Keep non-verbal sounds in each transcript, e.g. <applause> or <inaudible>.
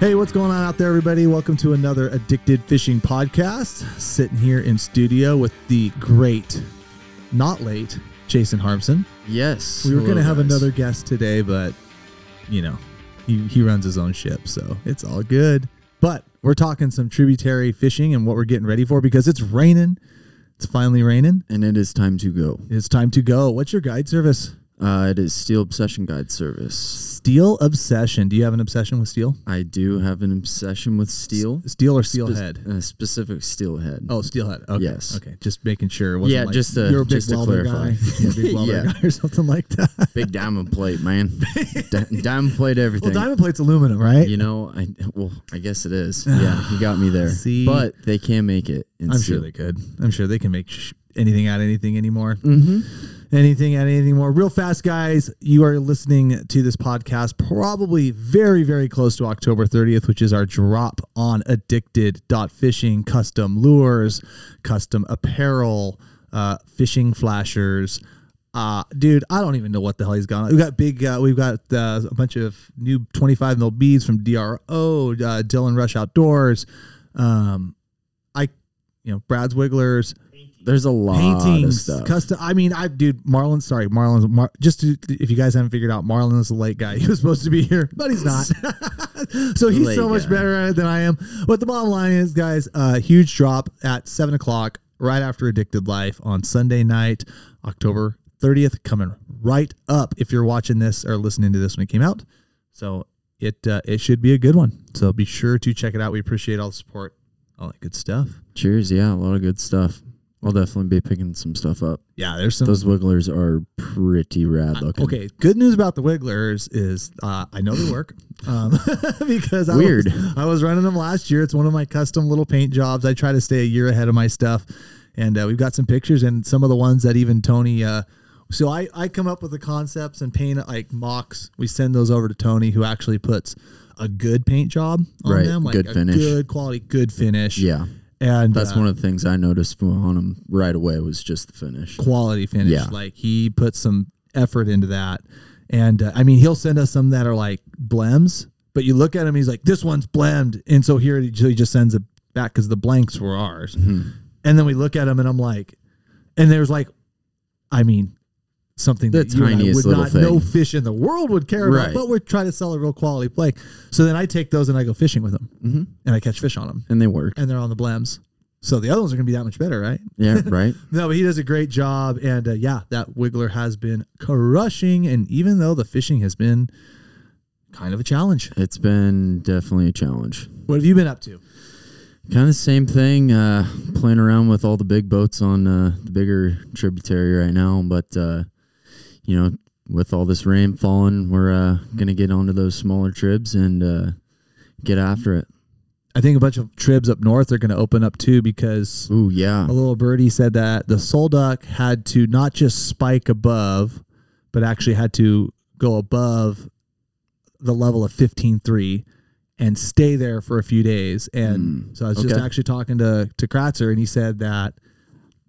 Hey, what's going on out there, everybody? Welcome to another Addicted Fishing podcast. Sitting here in studio with the great, not late, Jason Harmson. Yes. We were going to have guys. another guest today, but, you know, he, he runs his own ship, so it's all good. But we're talking some tributary fishing and what we're getting ready for because it's raining. It's finally raining. And it is time to go. It's time to go. What's your guide service? Uh, it is Steel Obsession Guide Service. Steel Obsession. Do you have an obsession with steel? I do have an obsession with steel. Steel or Spe- steelhead? A specific steelhead. Oh, steelhead. Okay. Yes. Okay. Just making sure. It wasn't Yeah, like just to- you're a big just to welder clarify. guy. You're a big <laughs> welder Yeah. guy or something like that. Big diamond plate, man. <laughs> Di- diamond plate everything. Well, diamond plate's aluminum, right? you know, I well, I guess it is. <sighs> Yeah, you got me there. See? but they can make it. In I'm sure they could. I'm sure they can make sh- anything out of anything anymore. Mm-hmm. Anything of anything more. Real fast, guys. You are listening to this podcast probably very, very close to October 30th, which is our drop on addicted dot fishing custom lures, custom apparel, uh, fishing flashers. Uh, dude, I don't even know what the hell he's got. We've got big. Uh, we've got uh, a bunch of new 25 mil beads from DRO, uh, Dylan Rush Outdoors. Um, I, you know, Brad's Wigglers, There's a lot paintings, of stuff. custom. I mean, I dude, Marlon. Sorry, Marlon's. Mar, just to, if you guys haven't figured out, Marlon is a late guy. <laughs> He was supposed to be here, but he's not. <laughs> <laughs> so he's Late so much guy. better at it than I am. But the bottom line is, guys, uh, huge drop at seven o'clock right after Addicted Life on Sunday night, October thirtieth, coming right up. If you're watching this or listening to this when it came out, so it uh, it should be a good one. So be sure to check it out. We appreciate all the support, all that good stuff. Cheers. Yeah, a lot of good stuff. I'll definitely be picking some stuff up. Yeah, there's some Those wigglers are pretty rad looking. Okay, good news about the Wigglers is uh, I know they work <laughs> um, <laughs> because I Weird. Was, I was running them last year. It's one of my custom little paint jobs. I try to stay a year ahead of my stuff, and uh, we've got some pictures and some of the ones that even Tony. Uh, so I I come up with the concepts and paint like mocks. We send those over to Tony, who actually puts a good paint job on Right, them, like good a finish. good quality, good finish. Yeah. And That's uh, one of the things I noticed on him right away was just the finish. quality finish. Yeah. Like he put some effort into that. And uh, I mean, he'll send us some that are like blems, but you look at him, he's like, this one's blemmed. And so here he so he just sends it back because the blanks were ours. Mm-hmm. And then we look at him and I'm like, and there's like, I mean, something The that you and I would not, no fish in the world would care about, Right. but we're trying to sell a real quality play. So then I take those and I go fishing with them Mm-hmm. and I catch fish on them And they work. and they're on the blems. So the other ones are going to be that much better, right? Yeah, right? <laughs> No, but he does a great job, and uh, yeah, that wiggler has been crushing. And even though the fishing has been kind of a challenge, It's been definitely a challenge. what have you been up to? Kind of same thing, uh, playing around with all the big boats on uh, the bigger tributary right now. But, uh, you know, with all this rain falling, we're uh, going to get onto those smaller tribs and uh, get after it. I think a bunch of tribs up north are going to open up too because Ooh, yeah. a little birdie said that the Sol Duc had to not just spike above, but actually had to go above the level of 15.3 and stay there for a few days. And Mm, so I was just actually talking to, to Kratzer and he said that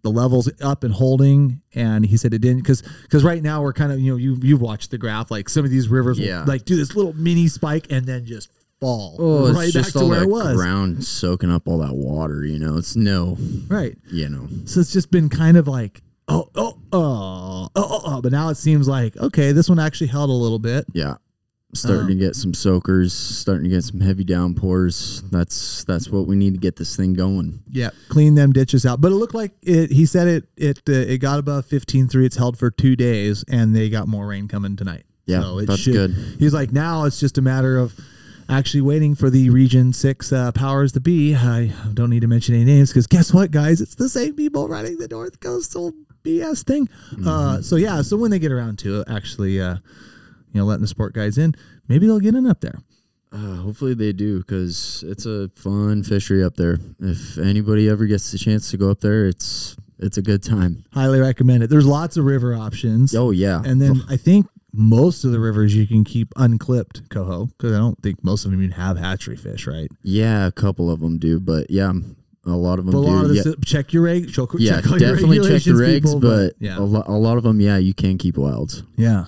the levels up and holding and he said it didn't because because right now we're kind of you know you you've watched the graph like some of these rivers Yeah. will like do this little mini spike and then just fall Oh, it's right back just to all where that it was ground soaking up all that water, you know. It's no, right you know. So it's just been kind of like, oh, oh, oh, oh, oh, oh. But now it seems like, okay, this one actually held a little bit. Yeah. Starting Um, to get some soakers, starting to get some heavy downpours. That's that's what we need to get this thing going. Yeah, clean them ditches out. But it looked like it. He said it. It uh, it got above fifteen three. It's held for two days, and they got more rain coming tonight. Yeah, so that's should, good. He's like, now it's just a matter of actually waiting for the Region Six uh, powers to be. I don't need to mention any names because guess what, guys? It's the same people running the North Coastal BS thing. Mm-hmm. Uh, so yeah, so when they get around to it, actually, uh, you know, letting the sport guys in, maybe they'll get in up there. Uh, hopefully they do because it's a fun fishery up there. If anybody ever gets the chance to go up there, it's it's a good time. Highly recommend it. There's lots of river options. Oh yeah, And then I think most of the rivers you can keep unclipped coho because I don't think most of them even have hatchery fish, right? yeah, a couple of them do, but yeah, a lot of them But a do. lot of yeah, check your reg, check, yeah check definitely check the regs, people, but yeah, a, lo- a lot of them, yeah, you can keep wilds. yeah,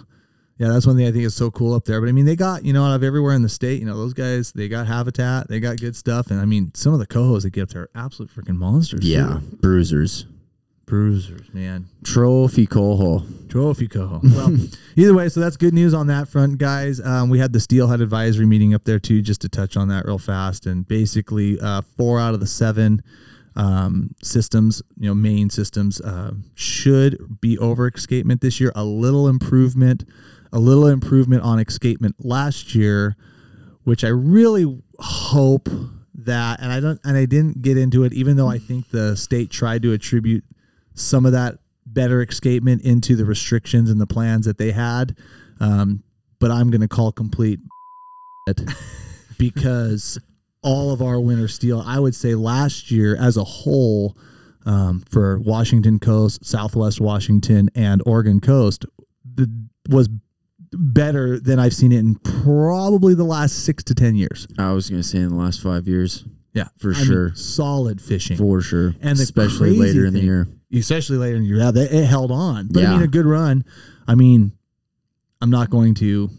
Yeah, that's one thing I think is so cool up there. But I mean, they got you know out of everywhere in the state. You know, those guys they got habitat, they got good stuff, and I mean, some of the cohos they get up there are absolute freaking monsters. too. Yeah, bruisers, bruisers, man, trophy coho. trophy coho. Well, <laughs> either way, so that's good news on that front, guys. Um, we had the Steelhead Advisory meeting up there too, just to touch on that real fast. And basically, uh, four out of the seven um, systems, you know, main systems, uh, should be over escapement this year. A little improvement, a little improvement on escapement last year, which I really hope that, and I don't, and I didn't get into it, even though I think the state tried to attribute some of that better escapement into the restrictions and the plans that they had. Um, but I'm going to call complete <laughs> because all of our winter steel, I would say last year as a whole, um, for Washington Coast, Southwest Washington, and Oregon Coast, the, was better than I've seen it in probably the last six to ten years. I was gonna say in the last five years, Yeah, For I mean, sure. solid fishing. for sure, And especially later in the year. especially later in the year. Yeah, it held on. But I Yeah. mean, a good run. I mean, I'm not going to.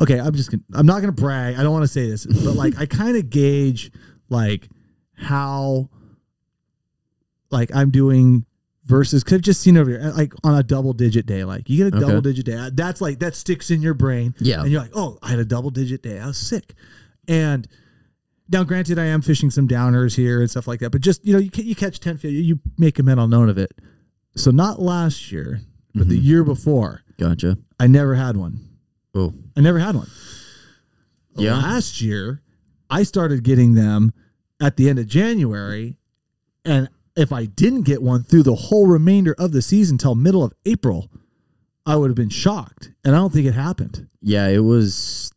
Okay, I'm just. Gonna, I'm not going to brag. I don't want to say this, but like, I kind of gauge like how like I'm doing versus could have just seen over here like on a double digit day. Like you get a Okay. double digit day. That's like that sticks in your brain. Yeah. and you're like, oh, I had a double digit day. I was sick, and. Now, granted, I am fishing some downers here and stuff like that, but just you know, you you catch ten fish, you make a mental note of it. So not last year, but the Mhm. year before, Gotcha. I never had one. Oh, I never had one. Yeah. Last year, I started getting them at the end of January, and if I didn't get one through the whole remainder of the season till middle of April, I would have been shocked. And I don't think it happened. yeah. It was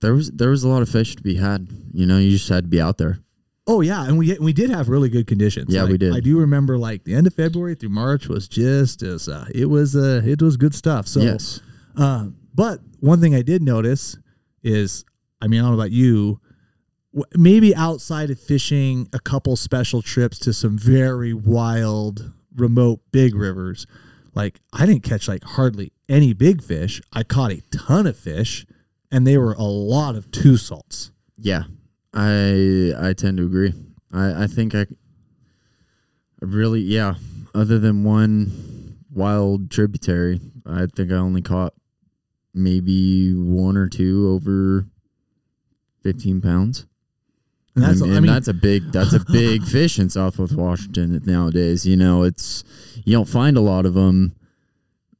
there was there was a lot of fish to be had. You know, you just had to be out there. Oh yeah, and we we did have really good conditions. Yeah, Like, we did. I do remember like the end of February through March was just as uh, it was uh, it was good stuff. So yes. Um, but one thing I did notice is, I mean, I don't know about you, maybe outside of fishing a couple special trips to some very wild, remote, big rivers, like I didn't catch like hardly any big fish. I caught a ton of fish, and they were a lot of two salts. Yeah, I I tend to agree. I I think I, I really yeah. Other than one wild tributary, I think I only caught maybe one or two over fifteen pounds. And that's, I mean, I mean, that's a big that's a big fish in Southwest Washington nowadays. You know, it's you don't find a lot of them.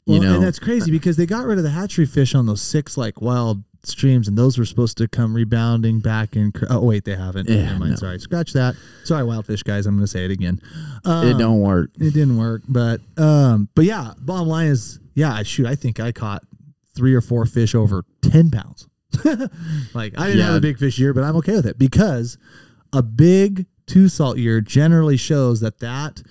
You well, know, and that's crazy because they got rid of the hatchery fish on those six like wild streams, and those were supposed to come rebounding back And cr- Oh wait, they haven't. Yeah, Never mind. no. Sorry, scratch that. Sorry, wild fish guys. I'm going to say it again. Um, it don't work. It didn't work, but um, but yeah. Bottom line is, yeah. I shoot. I think I caught three or four fish over ten pounds. <laughs> like I didn't have a big fish year, but I'm okay with it because a big two salt year generally shows that that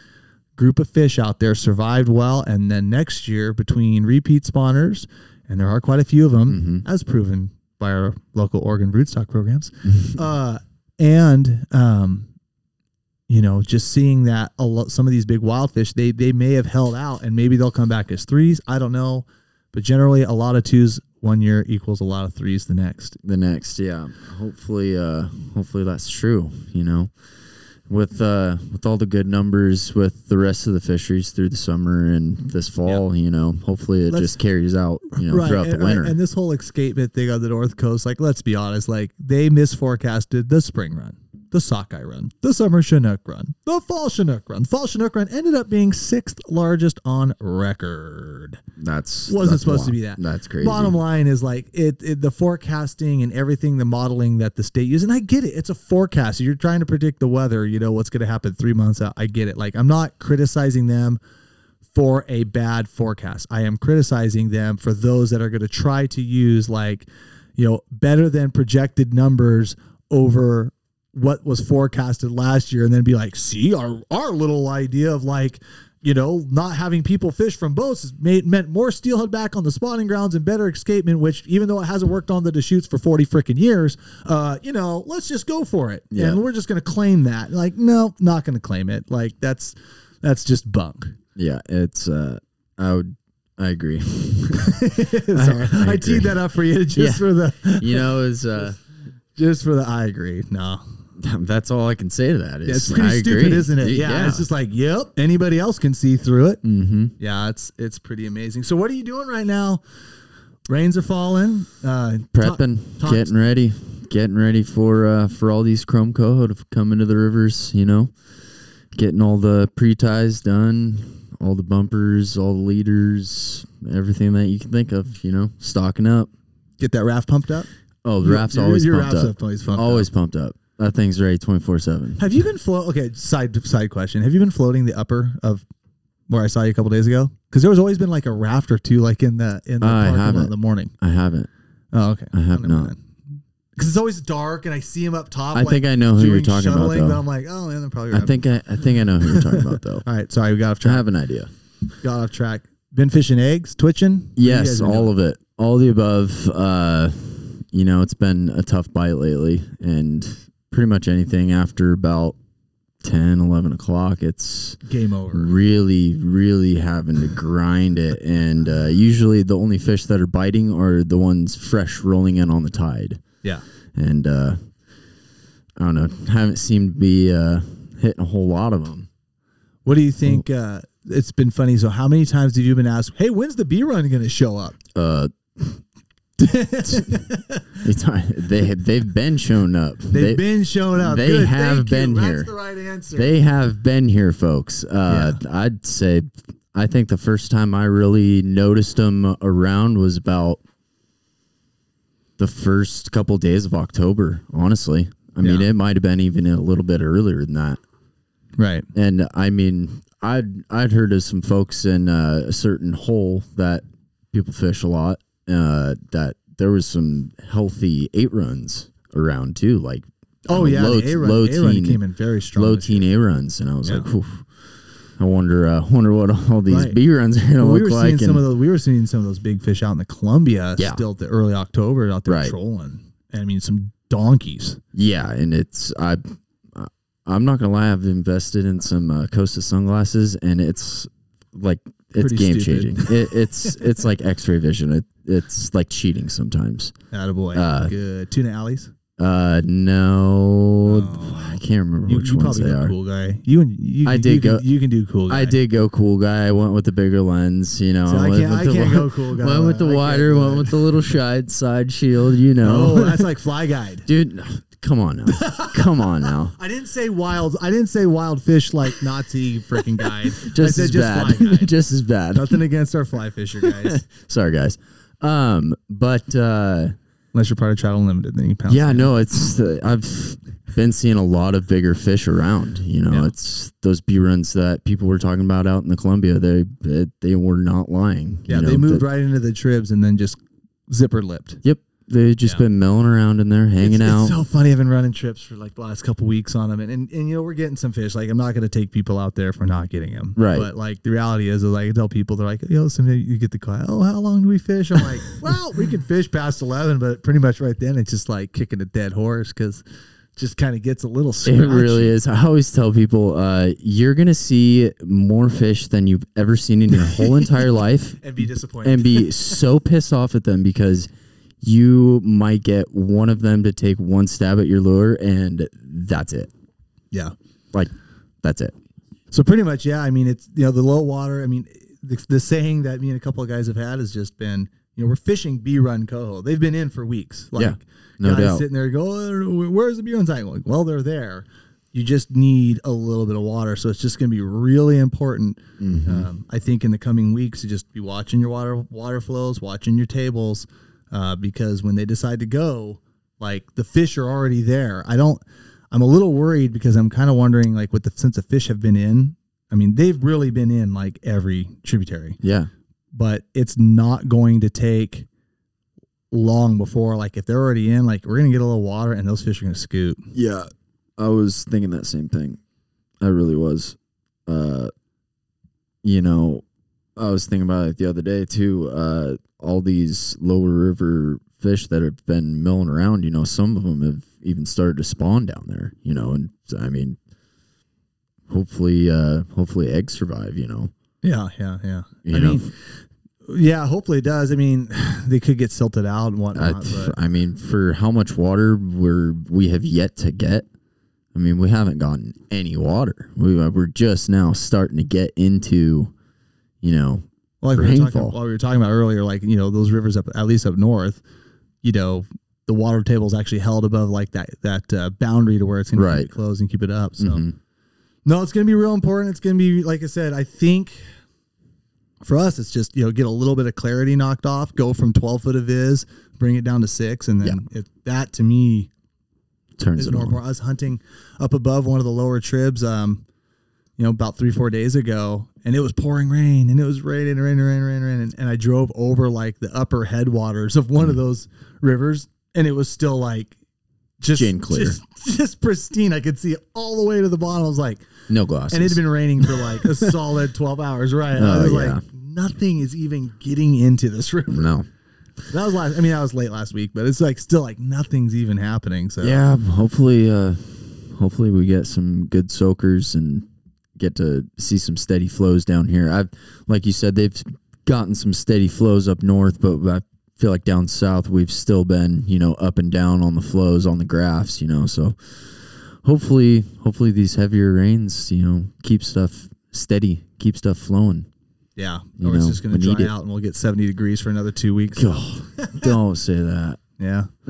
group of fish out there survived well, and then next year between repeat spawners, and there are quite a few of them, as proven by our local Oregon broodstock programs, <laughs> uh, and um, you know, just seeing that a lot, some of these big wild fish, they they may have held out, and maybe they'll come back as threes. I don't know, but generally, a lot of twos one year equals a lot of threes the next. the next yeah. Hopefully uh hopefully that's true you know? With uh with all the good numbers with the rest of the fisheries through the summer and this fall you know hopefully it Let's- just carries out you know throughout and, the winter. and this whole escapement thing on the north coast, like let's be honest, like they misforecasted the spring run, the sockeye run, the summer chinook run, the fall chinook run. Fall chinook run ended up being sixth largest on record. that's Wasn't that's supposed to be that. that's crazy Bottom line is like it, it, the forecasting and everything, the modeling that the state uses, and I get it. It's a forecast. You're trying to predict the weather. You know what's going to happen three months out. I get it. Like I'm not criticizing them for a bad forecast. I am criticizing them for those that are going to try to use like, you know, better than projected numbers over what was forecasted last year and then be like, see, our our little idea of like, you know, not having people fish from boats made meant more steelhead back on the spawning grounds and better escapement, which even though it hasn't worked on the Deschutes for 40 freaking years, uh, you know, let's just go for it. Yeah. And we're just gonna claim that. Like, no, not gonna claim it. Like that's that's just bunk. yeah it's uh i would I agree. <laughs> <laughs> Sorry, I I, agree. teed that up for you just Yeah. for the you know, is uh, <laughs> just for the. I agree. No, <laughs> that's all I can say to that. Is yeah, it's pretty I stupid, agree. isn't it? Yeah, it's just like, yep. Anybody else can see through it. hmm Yeah, it's it's pretty amazing. So, what are you doing right now? Rains are falling. Uh, prepping, talk- getting ready, getting ready for uh, for all these chrome coho to come into the rivers. You know, getting all the pre ties done, all the bumpers, all the leaders, everything that you can think of. You know, stocking up. get that raft pumped up. Oh, the raft's your- always your pumped raft's up. always pumped always pumped up. That thing's ready twenty four seven. Have you been float? Okay, side side question. Have you been floating the upper of where I saw you a couple days ago? Because there was always been like a raft or two, like in the in the I parking lot haven't. in the morning. I haven't. Oh, okay. I have not. Because it's always dark, and I see him up top. I like, think I know who you're doing talking about, But though. I'm like, oh, yeah, they're probably. I Right. think I, I think I know who you're talking about though. <laughs> All right, sorry, we got off I track. have an idea. Got off track. Been fishing eggs, twitching. Yes, all of it. All the above. Uh, you know, it's been a tough bite lately, and pretty much anything after about 10, 11 o'clock, it's game over. really, really having to grind it. And uh, usually the only fish that are biting are the ones fresh rolling in on the tide. Yeah. And uh, I don't know, haven't seemed to be uh, hitting a whole lot of them. What do you think? Uh, it's been funny. So, how many times have you been asked, "Hey, when's the B run going to show up?" <laughs> They they've been shown up. They've They- been shown up. they Good, have you. been That's here. the right answer. They have been here, folks. Uh, I'd say, I think the first time I really noticed them around was about the first couple days of October. Honestly, I mean, it might have been even a little bit earlier than that. right. And I mean, I'd I'd heard of some folks in uh, a certain hole that people fish a lot. Uh, that there was some healthy A runs around too, like Oh yeah, low, the A run, low A run teen, came in very strong. low teen A runs, and I was Yeah. like, Whew, I wonder, uh, <laughs> wonder what all these Right. B runs are gonna Well, we look were like. seeing some of those. We were seeing some of those big fish out in the Columbia Yeah. still at the early October out there Right. trolling. I mean, some donkeys. yeah, and it's I, I- I'm not gonna lie, I've invested in some uh, Costa sunglasses, and it's like it's game stupid. changing. it, it's it's like X-ray vision. It, it's like cheating sometimes. Attaboy. Uh, Good tuna alleys. Uh, no, Oh. I can't remember You, which you ones probably they are. cool guy. You and you. I did you go- Can, you can do cool guy. I did go cool guy. I went with the bigger lens. You know, See, I went can't. I can't go cool guy. Went with the I wider. Went with the little side side shield. You <laughs> know. Oh, that's like fly guide. dude. Come on now. Come on now. <laughs> I didn't say wild. I didn't say wild fish like Nazi freaking guide. <laughs> Just I said as just bad. fly guide. <laughs> just as bad. Nothing against our fly fisher guys. Sorry, guys. Um, but uh, Unless you're part of Trout Unlimited, then you pounce. yeah, no, it's uh, I've been seeing a lot of bigger fish around. You know, Yeah. it's those B runs that people were talking about out in the Columbia. They they, they were not lying. Yeah, you know, they moved that- right into the tribs and then just zipper lipped. Yep, they've just Yeah. been milling around in there, hanging it's, out. It's so funny. I've been running trips for like the last couple weeks on them, and, and and you know we're getting some fish. Like I'm not going to take people out there for not getting them, Right. But like the reality is, is like I tell people they're like, yo, listen, you get the call. Oh, how long do we fish? I'm like, <laughs> well, we can fish past eleven, but pretty much right then it's just like kicking a dead horse because just kind of gets a little. It really is. I always tell people, uh, you're gonna see more fish than you've ever seen in your whole <laughs> entire life, and be disappointed. and be so pissed off at them because you might get one of them to take one stab at your lure, and that's it. yeah. Like, that's it. So pretty much, yeah. I mean, it's you know the low water. I mean, the, the saying that me and a couple of guys have had has just been, you know, we're fishing B run coho. They've been in for weeks. Like, Yeah, no guys doubt. sitting there go, "Oh, where's the B run at? Like, well, they're there. You just need a little bit of water, so it's just going to be really important. Mm-hmm. Um, I think in the coming weeks to just be watching your water water flows, watching your tables, uh, because when they decide to go, like the fish are already there. I don't. I'm a little worried because I'm kind of wondering, like, what the since the fish have been in. I mean, they've really been in like every tributary, Yeah, but it's not going to take long before, like, if they're already in, like, we're gonna get a little water and those fish are gonna scoot. yeah. I was thinking that same thing. I really was. Uh, you know, I was thinking about it the other day too. Uh, all these lower river fish that have been milling around, you know, some of them have even started to spawn down there, you know, and I mean, hopefully, uh, hopefully eggs survive, you know. Yeah, yeah, yeah. You I know? mean, Yeah, hopefully it does. I mean, <sighs> they could get silted out and I, whatnot. but I mean, for how much water we're we have yet to get. I mean, we haven't gotten any water. We uh, we're just now starting to get into, you know, Well, like we were talking, well, we were talking about earlier, like you know those rivers up at least up north, you know the water table is actually held above like that that uh, boundary to where it's going to Right. keep it closed and keep it up. So mhm. no, it's going to be real important. It's going to be like I said. I think for us, it's just you know get a little bit of clarity knocked off, go from twelve foot of viz, bring it down to six, and then it, that to me turns is it more on. important. I was hunting up above one of the lower tribs, um, you know, about three, four days ago, and it was pouring rain, and it was raining, raining, raining, raining, raining, and, and I drove over like the upper headwaters of one of those rivers, and it was still like just Gin clear. just, just pristine. I could see it all the way to the bottom. I was like, No glasses. and it had been raining for like a <laughs> solid twelve hours, right? I Oh, was yeah. like, nothing is even getting into this river. no. That was last. I mean, that was late last week, but it's like still like nothing's even happening. So Yeah, hopefully, uh, hopefully we get some good soakers and get to see some steady flows down here. I've, like you said, they've gotten some steady flows up north, but I feel like down south we've still been, you know, up and down on the flows on the graphs, you know. So hopefully, hopefully these heavier rains, you know, keep stuff steady, keep stuff flowing. Yeah, You or it's just going to dry it. out, and we'll get seventy degrees for another two weeks. Oh, don't say that. Yeah. <laughs>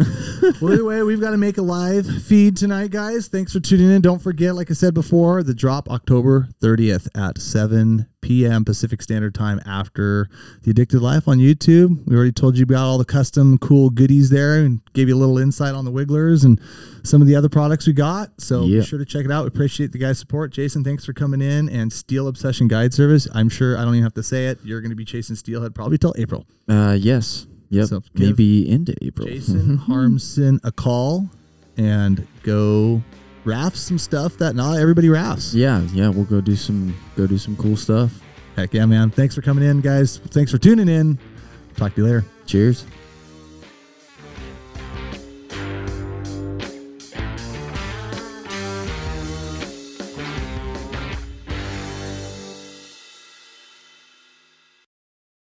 well, either way, we've got to make a live feed tonight, guys. Thanks for tuning in. Don't forget, like I said before, the drop October 30th at 7 p.m. Pacific Standard Time after the Addicted Life on YouTube. We already told you about all the custom cool goodies there and gave you a little insight on the Wigglers and some of the other products we got. So Yeah. be sure to check it out. We appreciate the guys' support. Jason, thanks for coming in. And Steel Obsession Guide Service. I'm sure I don't even have to say it. You're going to be chasing Steelhead probably till April. Uh, yes. Yep. So give Maybe into April. Jason <laughs> Harmson a call and go raft some stuff that not everybody rafts. Yeah, yeah, we'll go do some go do some cool stuff. Heck yeah, man. Thanks for coming in, guys. Thanks for tuning in. Talk to you later. Cheers.